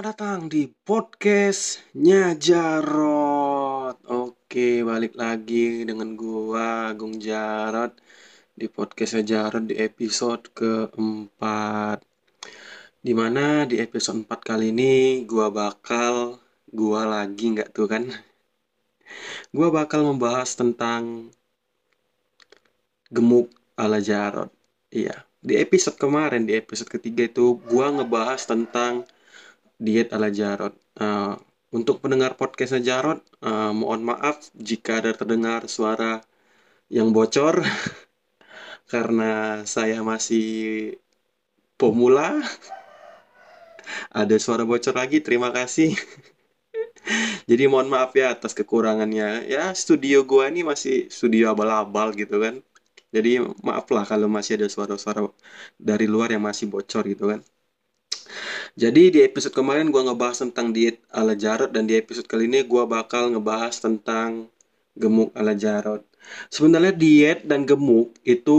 Selamat datang di podcastnya Jarot. Oke, balik lagi dengan gua Agung Jarot di podcastnya Jarot di episode keempat. Di mana di episode 4 kali ini gua bakal gua lagi nggak tuh kan? Gua bakal membahas tentang gemuk ala Jarot. Iya, di episode kemarin di episode ketiga itu gua ngebahas tentang diet ala Jarot. Uh, untuk pendengar podcastnya Jarot, uh, mohon maaf jika ada terdengar suara yang bocor karena saya masih pemula. ada suara bocor lagi, terima kasih. Jadi mohon maaf ya atas kekurangannya. Ya studio gua ini masih studio abal-abal gitu kan. Jadi maaf lah kalau masih ada suara-suara dari luar yang masih bocor gitu kan. Jadi di episode kemarin gue ngebahas tentang diet ala Jarot dan di episode kali ini gue bakal ngebahas tentang gemuk ala Jarot. Sebenarnya diet dan gemuk itu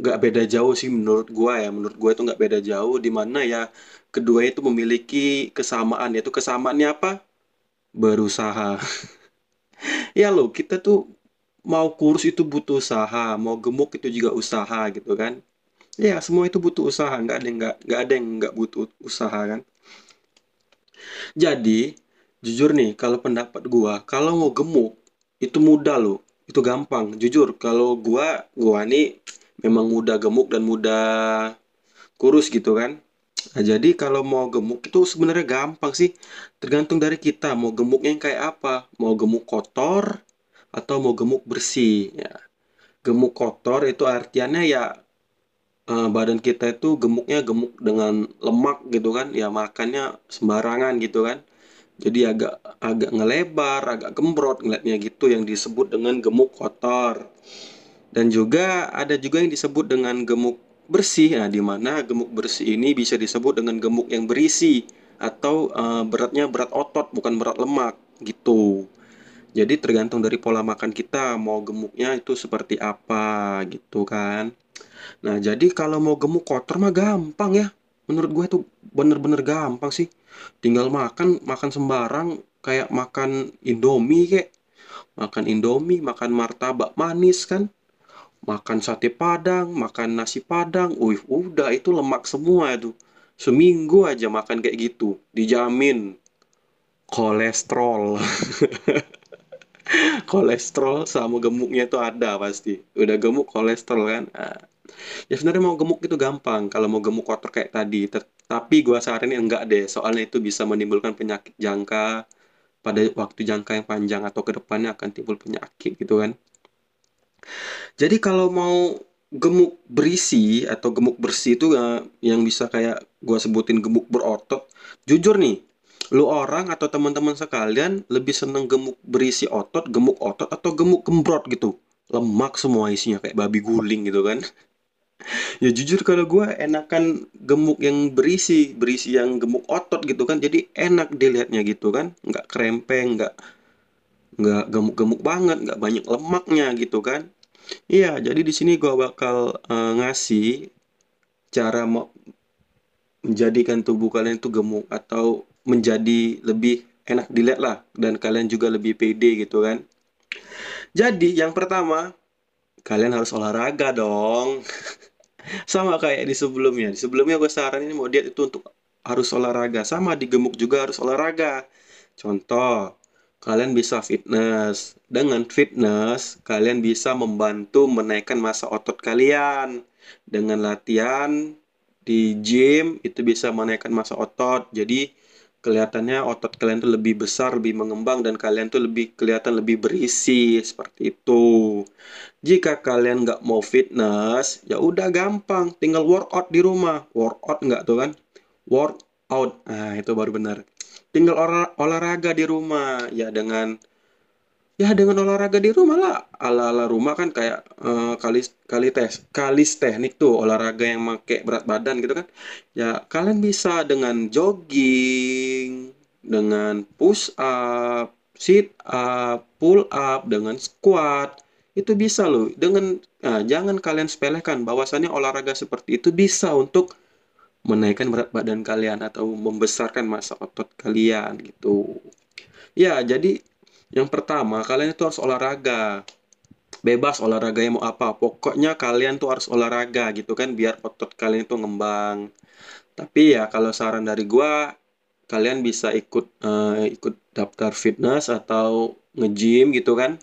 nggak beda jauh sih menurut gue ya. Menurut gue itu nggak beda jauh di mana ya kedua itu memiliki kesamaan yaitu kesamaannya apa? Berusaha. ya lo kita tuh mau kurus itu butuh usaha, mau gemuk itu juga usaha gitu kan. Ya, semua itu butuh usaha, nggak ada yang nggak nggak ada yang nggak butuh usaha kan. Jadi, jujur nih, kalau pendapat gua, kalau mau gemuk itu mudah loh, itu gampang. Jujur, kalau gua gua nih memang mudah gemuk dan mudah kurus gitu kan. Nah, jadi kalau mau gemuk itu sebenarnya gampang sih. Tergantung dari kita mau gemuknya yang kayak apa. Mau gemuk kotor atau mau gemuk bersih ya. Gemuk kotor itu artiannya ya uh, badan kita itu gemuknya gemuk dengan lemak gitu kan. Ya makannya sembarangan gitu kan. Jadi agak agak ngelebar agak gembrot ngeliatnya gitu yang disebut dengan gemuk kotor. Dan juga ada juga yang disebut dengan gemuk bersih. Nah di mana gemuk bersih ini bisa disebut dengan gemuk yang berisi atau uh, beratnya berat otot bukan berat lemak gitu. Jadi tergantung dari pola makan kita mau gemuknya itu seperti apa gitu kan Nah, jadi kalau mau gemuk kotor mah gampang ya. Menurut gue itu bener-bener gampang sih. Tinggal makan, makan sembarang kayak makan Indomie kayak. Makan Indomie, makan martabak manis kan. Makan sate padang, makan nasi padang. Wih, udah itu lemak semua itu. Seminggu aja makan kayak gitu. Dijamin kolesterol. kolesterol sama gemuknya itu ada pasti. Udah gemuk kolesterol kan. Nah, ya sebenarnya mau gemuk itu gampang. Kalau mau gemuk kotor kayak tadi tapi gua saranin enggak deh. Soalnya itu bisa menimbulkan penyakit jangka pada waktu jangka yang panjang atau ke depannya akan timbul penyakit gitu kan. Jadi kalau mau gemuk berisi atau gemuk bersih itu yang bisa kayak gua sebutin gemuk berotot jujur nih lu orang atau teman-teman sekalian lebih seneng gemuk berisi otot gemuk otot atau gemuk gembrot gitu. Lemak semua isinya kayak babi guling gitu kan ya jujur kalau gue enakan gemuk yang berisi berisi yang gemuk otot gitu kan jadi enak dilihatnya gitu kan. Nggak krempeng nggak nggak gemuk-gemuk banget nggak banyak lemaknya gitu kan. Iya jadi di sini gue bakal uh, ngasih cara mau menjadikan tubuh kalian itu gemuk atau menjadi lebih enak dilihat lah dan kalian juga lebih pede gitu kan. Jadi yang pertama kalian harus olahraga dong sama kayak di sebelumnya. Di sebelumnya gue saranin mau diet itu untuk harus olahraga. Sama di gemuk juga harus olahraga. Contoh, kalian bisa fitness. Dengan fitness, kalian bisa membantu menaikkan masa otot kalian. Dengan latihan di gym, itu bisa menaikkan masa otot. Jadi, kelihatannya otot kalian tuh lebih besar, lebih mengembang dan kalian tuh lebih kelihatan lebih berisi seperti itu. Jika kalian nggak mau fitness, ya udah gampang, tinggal workout di rumah. Workout nggak tuh kan? Workout, nah itu baru benar. Tinggal olahraga di rumah, ya dengan ya dengan olahraga di rumah lah. Ala ala rumah kan kayak uh, kali kali tes kalis teknik tuh olahraga yang make berat badan gitu kan. Ya kalian bisa dengan jogging dengan push up sit up pull up dengan squat itu bisa loh. Dengan nah, jangan kalian sepelekan bahwasannya olahraga seperti itu bisa untuk menaikkan berat badan kalian atau membesarkan massa otot kalian gitu. Ya, jadi yang pertama kalian itu harus olahraga. Bebas olahraganya mau apa, pokoknya kalian tuh harus olahraga gitu kan biar otot kalian itu ngembang. Tapi ya kalau saran dari gua kalian bisa ikut eh, ikut daftar fitness atau nge-gym gitu kan.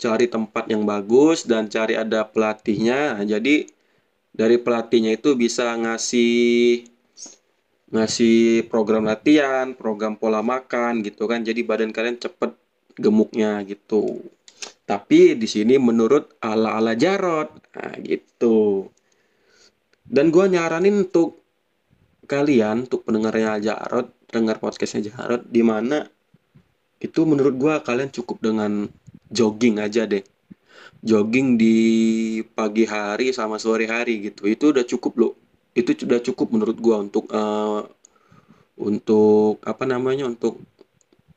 Cari tempat yang bagus dan cari ada pelatihnya. Nah, jadi dari pelatihnya itu bisa ngasih ngasih program latihan, program pola makan gitu kan. Jadi badan kalian cepet gemuknya gitu. Tapi di sini menurut ala-ala Jarot, nah gitu. Dan gua nyaranin untuk kalian, untuk pendengarnya Jarot, dengar podcastnya Jarot, di mana itu menurut gua kalian cukup dengan jogging aja deh. Jogging di pagi hari sama sore hari gitu. Itu udah cukup loh. Itu sudah cukup menurut gua untuk eh, untuk apa namanya? Untuk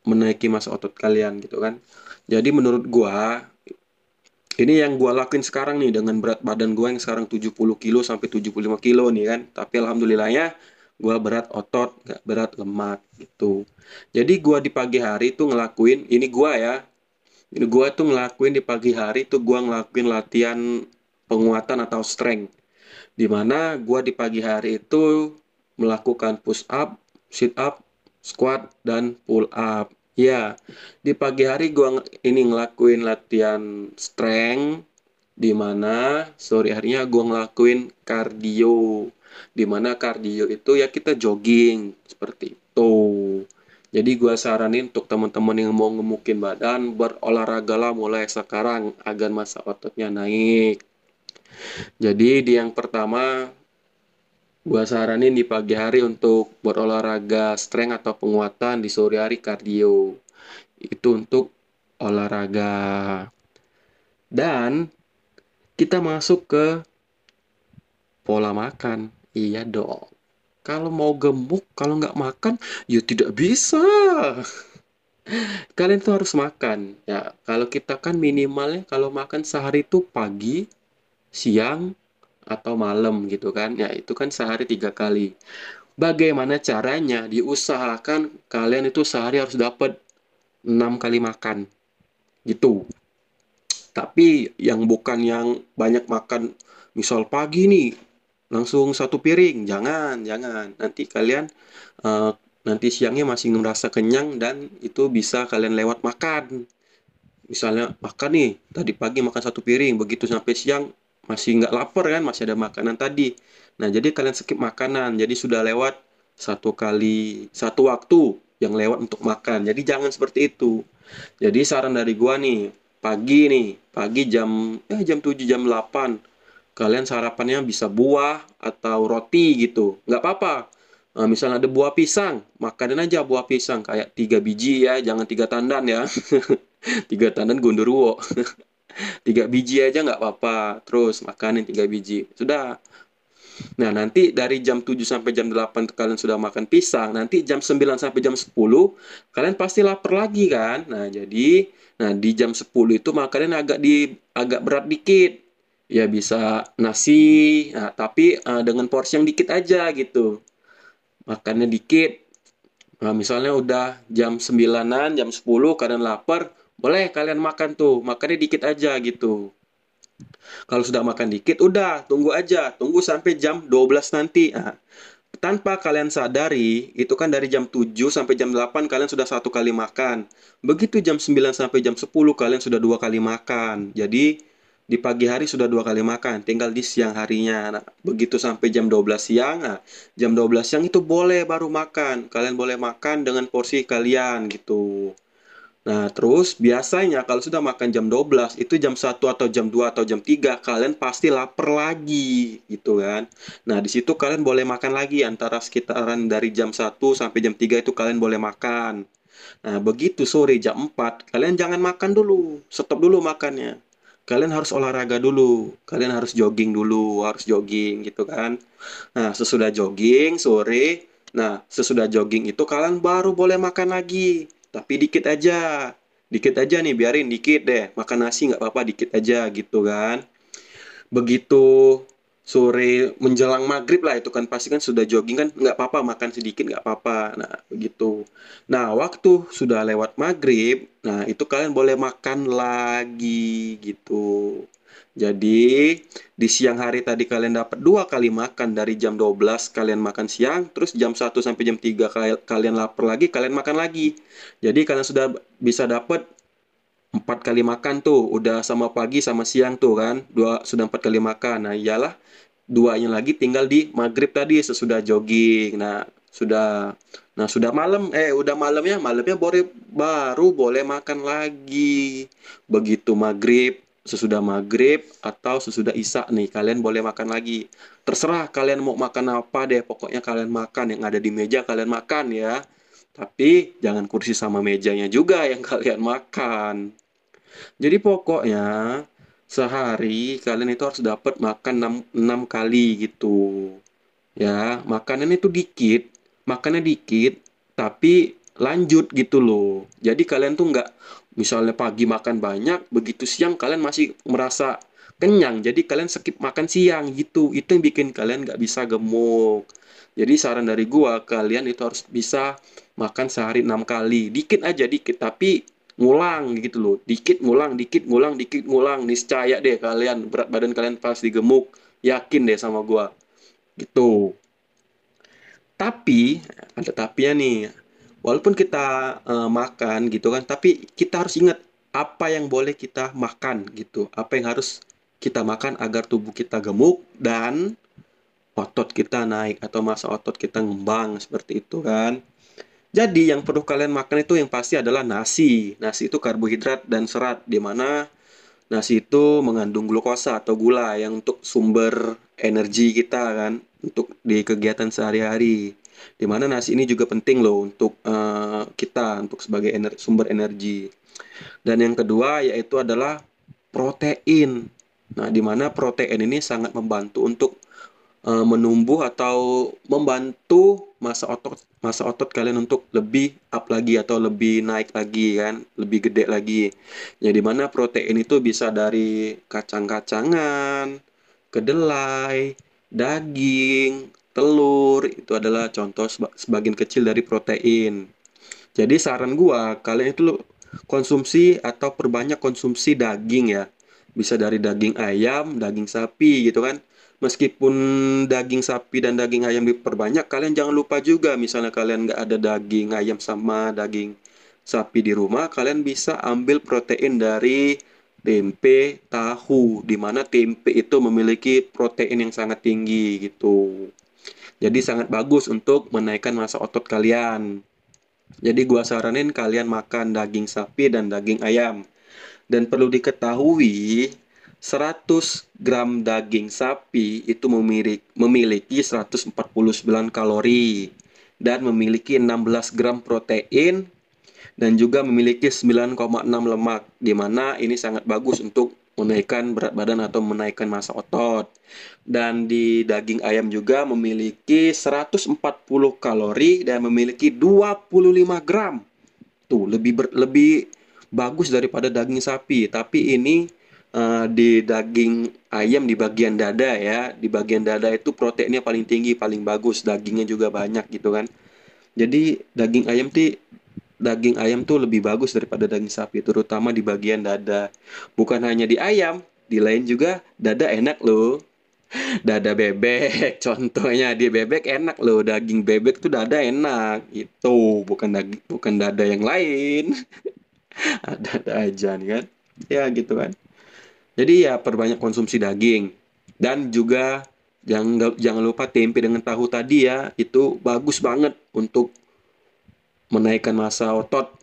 menaiki massa otot kalian gitu kan. Jadi menurut gua ini yang gua lakuin sekarang nih dengan berat badan gua yang sekarang 70 kilo sampai 75 kilo nih kan. Tapi alhamdulillahnya gua berat otot, gak berat lemak gitu. Jadi gua di pagi hari tuh ngelakuin ini gua ya. Ini gua tuh ngelakuin di pagi hari tuh gua ngelakuin latihan penguatan atau strength. Di mana gua di pagi hari itu melakukan push up, sit up, squat dan pull up. Ya, di pagi hari gua ini ngelakuin latihan strength di mana sore harinya gua ngelakuin cardio. Di mana cardio itu ya kita jogging seperti itu. Jadi gua saranin untuk teman-teman yang mau ngemukin badan berolahragalah mulai sekarang agar massa ototnya naik. Jadi di yang pertama gua saranin di pagi hari untuk berolahraga strength atau penguatan, di sore hari cardio. Itu untuk olahraga. Dan kita masuk ke pola makan. Iya dong. Kalau mau gemuk, kalau nggak makan, ya tidak bisa. Kalian tuh harus makan. Ya, kalau kita kan minimalnya kalau makan sehari itu pagi, siang, atau malam gitu kan. Ya, itu kan sehari tiga kali. Bagaimana caranya? Diusahakan kalian itu sehari harus dapat 6 kali makan. Gitu. Tapi yang bukan yang banyak makan, misal pagi nih, langsung satu piring. Jangan, jangan. Nanti kalian eh, nanti siangnya masih ngerasa kenyang dan itu bisa kalian lewat makan. Misalnya makan nih, tadi pagi makan satu piring, begitu sampai siang masih nggak lapar kan, masih ada makanan tadi. Nah, jadi kalian skip makanan, jadi sudah lewat satu kali, satu waktu yang lewat untuk makan. Jadi jangan seperti itu. Jadi saran dari gua nih, pagi nih, pagi jam eh jam 7 jam 8 kalian sarapannya bisa buah atau roti gitu. Nggak apa-apa. Nah, misalnya ada buah pisang, makanin aja buah pisang kayak tiga biji ya, jangan tiga tandan ya. Tiga tandan gondoruo. Tiga biji aja nggak apa-apa. Terus makanin tiga biji. Sudah. Nah, nanti dari jam 7 sampai jam 8 kalian sudah makan pisang, nanti jam 9 sampai jam 10 kalian pasti lapar lagi kan? Nah, jadi nah di jam 10 itu makannya agak di agak berat dikit. Ya bisa nasi, nah, tapi eh, dengan porsi yang dikit aja gitu. Makannya dikit. Nah, misalnya udah jam 9-an, jam 10 kalian lapar, boleh kalian makan tuh, makannya dikit aja gitu. Kalau sudah makan dikit, udah tunggu aja, tunggu sampai jam 12 nanti. Nah, tanpa kalian sadari, itu kan dari jam 7 sampai jam 8 kalian sudah satu kali makan. Begitu jam 9 sampai jam 10 kalian sudah dua kali makan. Jadi di pagi hari sudah dua kali makan, tinggal di siang harinya. Nah, begitu sampai jam 12 siang, nah, jam 12 siang itu boleh baru makan. Kalian boleh makan dengan porsi kalian gitu. Nah, terus biasanya kalau sudah makan jam 12, itu jam 1 atau jam 2 atau jam 3, kalian pasti lapar lagi, gitu kan. Nah, di situ kalian boleh makan lagi antara sekitaran dari jam 1 sampai jam 3 itu kalian boleh makan. Nah, begitu sore jam 4, kalian jangan makan dulu, stop dulu makannya. Kalian harus olahraga dulu, kalian harus jogging dulu, harus jogging gitu kan. Nah, sesudah jogging sore, nah sesudah jogging itu kalian baru boleh makan lagi. Tapi dikit aja. Dikit aja nih, biarin dikit deh. Makan nasi nggak apa-apa, dikit aja gitu kan. Begitu sore menjelang maghrib lah itu kan pasti kan sudah jogging kan nggak apa-apa makan sedikit nggak apa-apa nah begitu nah waktu sudah lewat maghrib nah itu kalian boleh makan lagi gitu jadi di siang hari tadi kalian dapat dua kali makan dari jam 12 kalian makan siang, terus jam 1 sampai jam 3 kalian lapar lagi, kalian makan lagi. Jadi kalian sudah bisa dapat empat kali makan tuh, udah sama pagi sama siang tuh kan, dua sudah empat kali makan. Nah iyalah duanya lagi tinggal di maghrib tadi sesudah jogging. Nah sudah nah sudah malam eh udah malamnya malamnya boleh baru boleh makan lagi begitu maghrib sesudah maghrib atau sesudah isya nih kalian boleh makan lagi. Terserah kalian mau makan apa deh pokoknya kalian makan yang ada di meja kalian makan ya. Tapi jangan kursi sama mejanya juga yang kalian makan. Jadi pokoknya sehari kalian itu harus dapat makan 6, 6 kali gitu. Ya makanan itu dikit makannya dikit tapi lanjut gitu loh. Jadi kalian tuh nggak misalnya pagi makan banyak, begitu siang kalian masih merasa kenyang, jadi kalian skip makan siang gitu. Itu yang bikin kalian nggak bisa gemuk. Jadi saran dari gua, kalian itu harus bisa makan sehari enam kali. Dikit aja, dikit. Tapi ngulang gitu loh. Dikit ngulang, dikit ngulang, dikit ngulang. Niscaya deh kalian, berat badan kalian pasti gemuk. Yakin deh sama gua. Gitu. Tapi, ada tapinya nih walaupun kita uh, makan gitu kan tapi kita harus ingat apa yang boleh kita makan gitu. Apa yang harus kita makan agar tubuh kita gemuk dan otot kita naik atau masa otot kita ngembang seperti itu kan. Jadi yang perlu kalian makan itu yang pasti adalah nasi. Nasi itu karbohidrat dan serat di mana nasi itu mengandung glukosa atau gula yang untuk sumber energi kita kan untuk di kegiatan sehari-hari Di mana nasi ini juga penting loh untuk uh, kita untuk sebagai ener sumber energi. Dan yang kedua yaitu adalah protein. Nah, di mana protein ini sangat membantu untuk uh, menumbuh atau membantu masa otot masa otot kalian untuk lebih up lagi atau lebih naik lagi kan, lebih gede lagi. Ya di mana protein itu bisa dari kacang-kacangan, kedelai, daging, telur itu adalah contoh sebagian kecil dari protein. Jadi saran gua kalian itu konsumsi atau perbanyak konsumsi daging ya. Bisa dari daging ayam, daging sapi gitu kan. Meskipun daging sapi dan daging ayam diperbanyak, kalian jangan lupa juga misalnya kalian nggak ada daging ayam sama daging sapi di rumah, kalian bisa ambil protein dari tempe, tahu, di mana tempe itu memiliki protein yang sangat tinggi gitu. Jadi sangat bagus untuk menaikkan masa otot kalian. Jadi gua saranin kalian makan daging sapi dan daging ayam. Dan perlu diketahui 100 gram daging sapi itu memiliki, memiliki 149 kalori dan memiliki 16 gram protein dan juga memiliki 9,6 lemak di mana ini sangat bagus untuk menaikkan berat badan atau menaikkan masa otot. Dan di daging ayam juga memiliki 140 kalori dan memiliki 25 gram. Tuh, lebih ber, lebih bagus daripada daging sapi, tapi ini uh, di daging ayam di bagian dada ya. Di bagian dada itu proteinnya paling tinggi, paling bagus, dagingnya juga banyak gitu kan. Jadi daging ayam tuh daging ayam tuh lebih bagus daripada daging sapi, terutama di bagian dada. Bukan hanya di ayam, di lain juga dada enak loh. Dada bebek, contohnya di bebek enak loh, daging bebek tuh dada enak. Itu bukan daging, bukan dada yang lain. Ada-ada aja nih kan. Ya gitu kan. Jadi ya perbanyak konsumsi daging dan juga jangan jangan lupa tempe dengan tahu tadi ya itu bagus banget untuk menaikkan masa otot.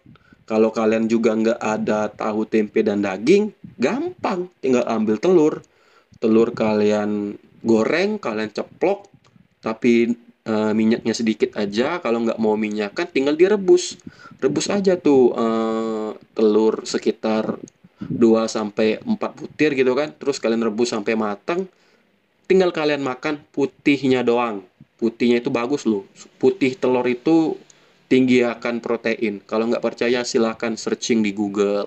Kalau kalian juga nggak ada tahu tempe dan daging, gampang. Tinggal ambil telur. Telur kalian goreng, kalian ceplok, tapi e, minyaknya sedikit aja. Kalau nggak mau minyak kan tinggal direbus. Rebus aja tuh e, telur sekitar 2 sampai 4 butir gitu kan. Terus kalian rebus sampai matang. Tinggal kalian makan putihnya doang. Putihnya itu bagus loh. Putih telur itu tinggi akan protein. Kalau nggak percaya silahkan searching di Google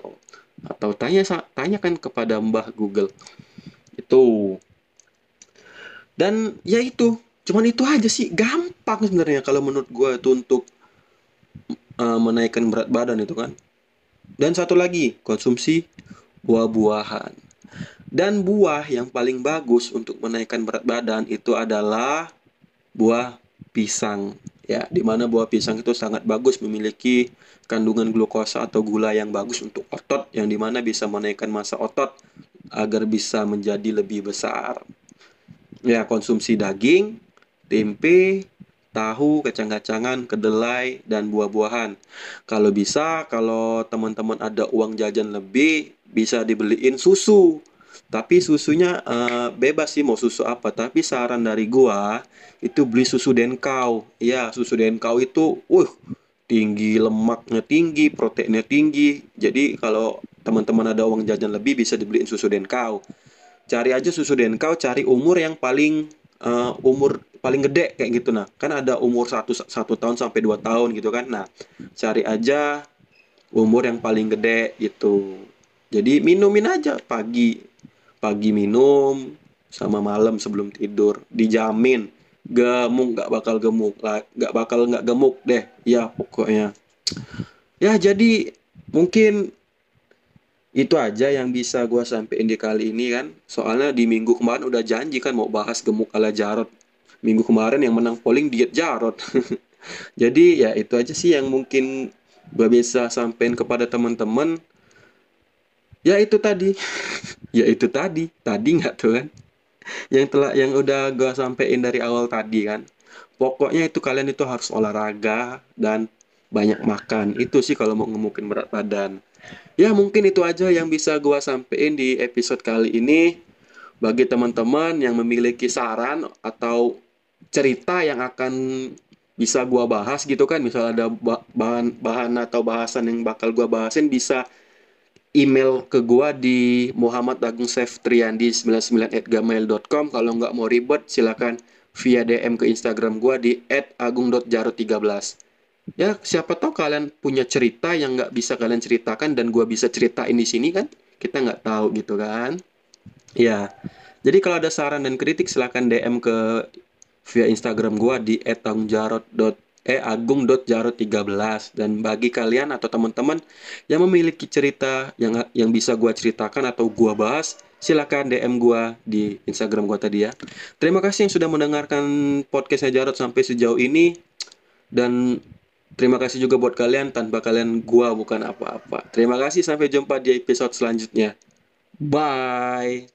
atau tanya tanyakan kepada Mbah Google. Itu. dan ya itu cuman itu aja sih gampang sebenarnya kalau menurut gue itu untuk uh, menaikkan berat badan itu kan dan satu lagi konsumsi buah-buahan dan buah yang paling bagus untuk menaikkan berat badan itu adalah buah pisang ya di mana buah pisang itu sangat bagus memiliki kandungan glukosa atau gula yang bagus untuk otot yang di mana bisa menaikkan massa otot agar bisa menjadi lebih besar ya konsumsi daging tempe tahu, kacang-kacangan, kedelai, dan buah-buahan. Kalau bisa, kalau teman-teman ada uang jajan lebih, bisa dibeliin susu. Tapi susunya uh, bebas sih mau susu apa. Tapi saran dari gua itu beli susu Denkau. Ya, susu Denkau itu, uh, tinggi lemaknya tinggi, proteinnya tinggi. Jadi kalau teman-teman ada uang jajan lebih bisa dibeliin susu Denkau. Cari aja susu Denkau, cari umur yang paling uh, umur paling gede kayak gitu nah. Kan ada umur satu satu tahun sampai dua tahun gitu kan. Nah, cari aja umur yang paling gede gitu. Jadi minumin aja pagi pagi minum sama malam sebelum tidur. Dijamin gemuk nggak bakal gemuk nggak bakal nggak gemuk deh. Ya pokoknya. Ya jadi mungkin itu aja yang bisa gue sampein di kali ini kan. Soalnya di minggu kemarin udah janji kan mau bahas gemuk ala Jarot minggu kemarin yang menang polling diet Jarot jadi ya itu aja sih yang mungkin gue bisa sampein kepada teman-teman. Ya itu tadi ya itu tadi. Tadi nggak tuh kan? Yang telah yang udah gue sampein dari awal tadi kan? Pokoknya itu kalian itu harus olahraga dan banyak makan. Itu sih kalau mau ngemukin berat badan. Ya mungkin itu aja yang bisa gue sampein di episode kali ini. Bagi teman-teman yang memiliki saran atau cerita yang akan bisa gua bahas gitu kan misal ada bahan bahan atau bahasan yang bakal gua bahasin bisa email ke gua di Muhammad Agung Triandi 99@gmail.com kalau nggak mau ribet silakan via DM ke Instagram gua di @agung.jarot13 ya siapa tahu kalian punya cerita yang nggak bisa kalian ceritakan dan gua bisa ceritain di sini kan? Kita nggak tahu gitu kan? Ya. Jadi kalau ada saran dan kritik silakan DM ke via Instagram gua di @aungjarot eh agung.jarot13 dan bagi kalian atau teman-teman yang memiliki cerita yang yang bisa gua ceritakan atau gua bahas silakan DM gua di Instagram gua tadi ya. Terima kasih yang sudah mendengarkan podcastnya Jarot sampai sejauh ini dan terima kasih juga buat kalian tanpa kalian gua bukan apa-apa. Terima kasih sampai jumpa di episode selanjutnya. Bye.